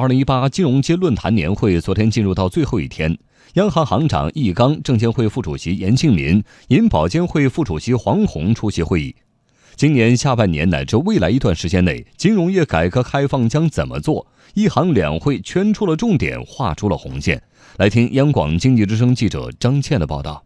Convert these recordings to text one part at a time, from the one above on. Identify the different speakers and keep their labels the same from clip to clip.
Speaker 1: 二零一八金融街论坛年会昨天进入到最后一天，央行行长易纲、证监会副主席严庆民、银保监会副主席黄宏出席会议。今年下半年乃至未来一段时间内，金融业改革开放将怎么做？一行两会圈出了重点，画出了红线。来听央广经济之声记者张倩的报道。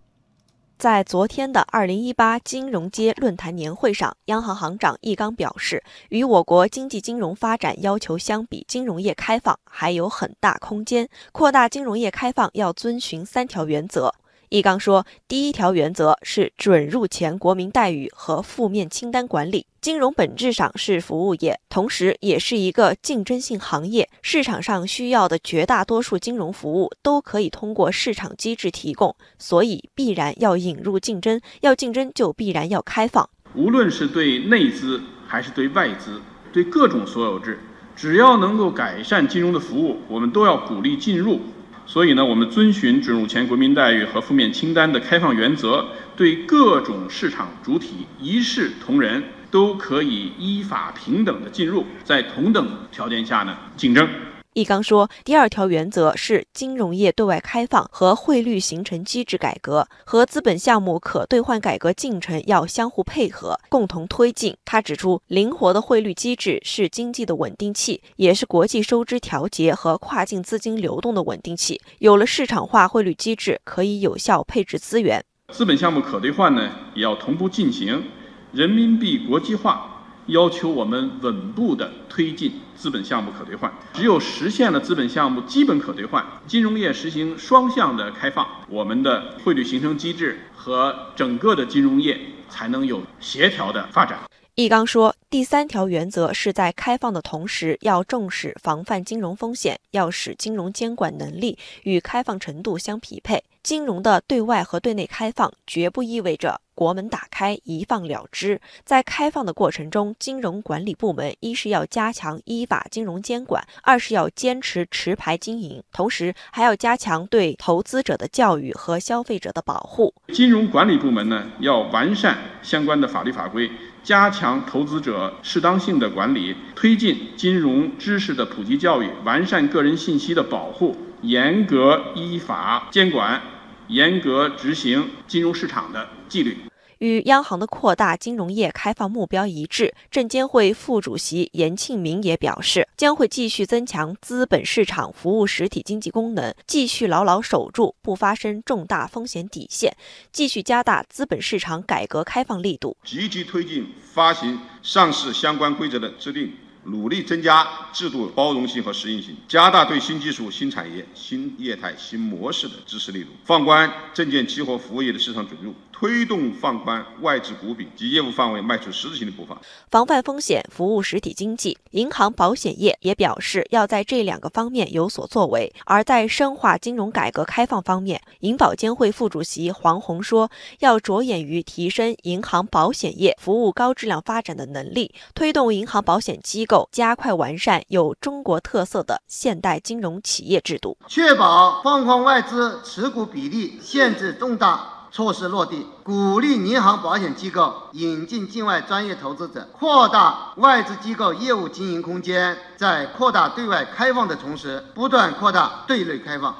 Speaker 2: 在昨天的二零一八金融街论坛年会上，央行行长易纲表示，与我国经济金融发展要求相比，金融业开放还有很大空间。扩大金融业开放要遵循三条原则。易纲说，第一条原则是准入前国民待遇和负面清单管理。金融本质上是服务业，同时也是一个竞争性行业。市场上需要的绝大多数金融服务都可以通过市场机制提供，所以必然要引入竞争。要竞争，就必然要开放。
Speaker 3: 无论是对内资还是对外资，对各种所有制，只要能够改善金融的服务，我们都要鼓励进入。所以呢，我们遵循准入前国民待遇和负面清单的开放原则，对各种市场主体一视同仁，都可以依法平等的进入，在同等条件下呢竞争。
Speaker 2: 易纲说，第二条原则是金融业对外开放和汇率形成机制改革和资本项目可兑换改革进程要相互配合，共同推进。他指出，灵活的汇率机制是经济的稳定器，也是国际收支调节和跨境资金流动的稳定器。有了市场化汇率机制，可以有效配置资源。
Speaker 3: 资本项目可兑换呢，也要同步进行。人民币国际化。要求我们稳步的推进资本项目可兑换，只有实现了资本项目基本可兑换，金融业实行双向的开放，我们的汇率形成机制和整个的金融业才能有协调的发展。
Speaker 2: 易纲说，第三条原则是在开放的同时，要重视防范金融风险，要使金融监管能力与开放程度相匹配。金融的对外和对内开放，绝不意味着国门打开一放了之。在开放的过程中，金融管理部门一是要加强依法金融监管，二是要坚持持牌经营，同时还要加强对投资者的教育和消费者的保护。
Speaker 3: 金融管理部门呢，要完善相关的法律法规。加强投资者适当性的管理，推进金融知识的普及教育，完善个人信息的保护，严格依法监管，严格执行金融市场的纪律。
Speaker 2: 与央行的扩大金融业开放目标一致，证监会副主席严庆明也表示，将会继续增强资本市场服务实体经济功能，继续牢牢守住不发生重大风险底线，继续加大资本市场改革开放力度，
Speaker 4: 积极推进发行上市相关规则的制定。努力增加制度包容性和适应性，加大对新技术、新产业、新业态、新模式的支持力度，放宽证券期货服务业的市场准入，推动放宽外资股比及业务范围迈出实质性的步伐，
Speaker 2: 防范风险，服务实体经济。银行保险业也表示要在这两个方面有所作为。而在深化金融改革开放方面，银保监会副主席黄宏说，要着眼于提升银行保险业服务高质量发展的能力，推动银行保险机构。加快完善有中国特色的现代金融企业制度，
Speaker 5: 确保放宽外资持股比例限制重大措施落地，鼓励银行保险机构引进境外专业投资者，扩大外资机构业务经营空间。在扩大对外开放的同时，不断扩大对内开放。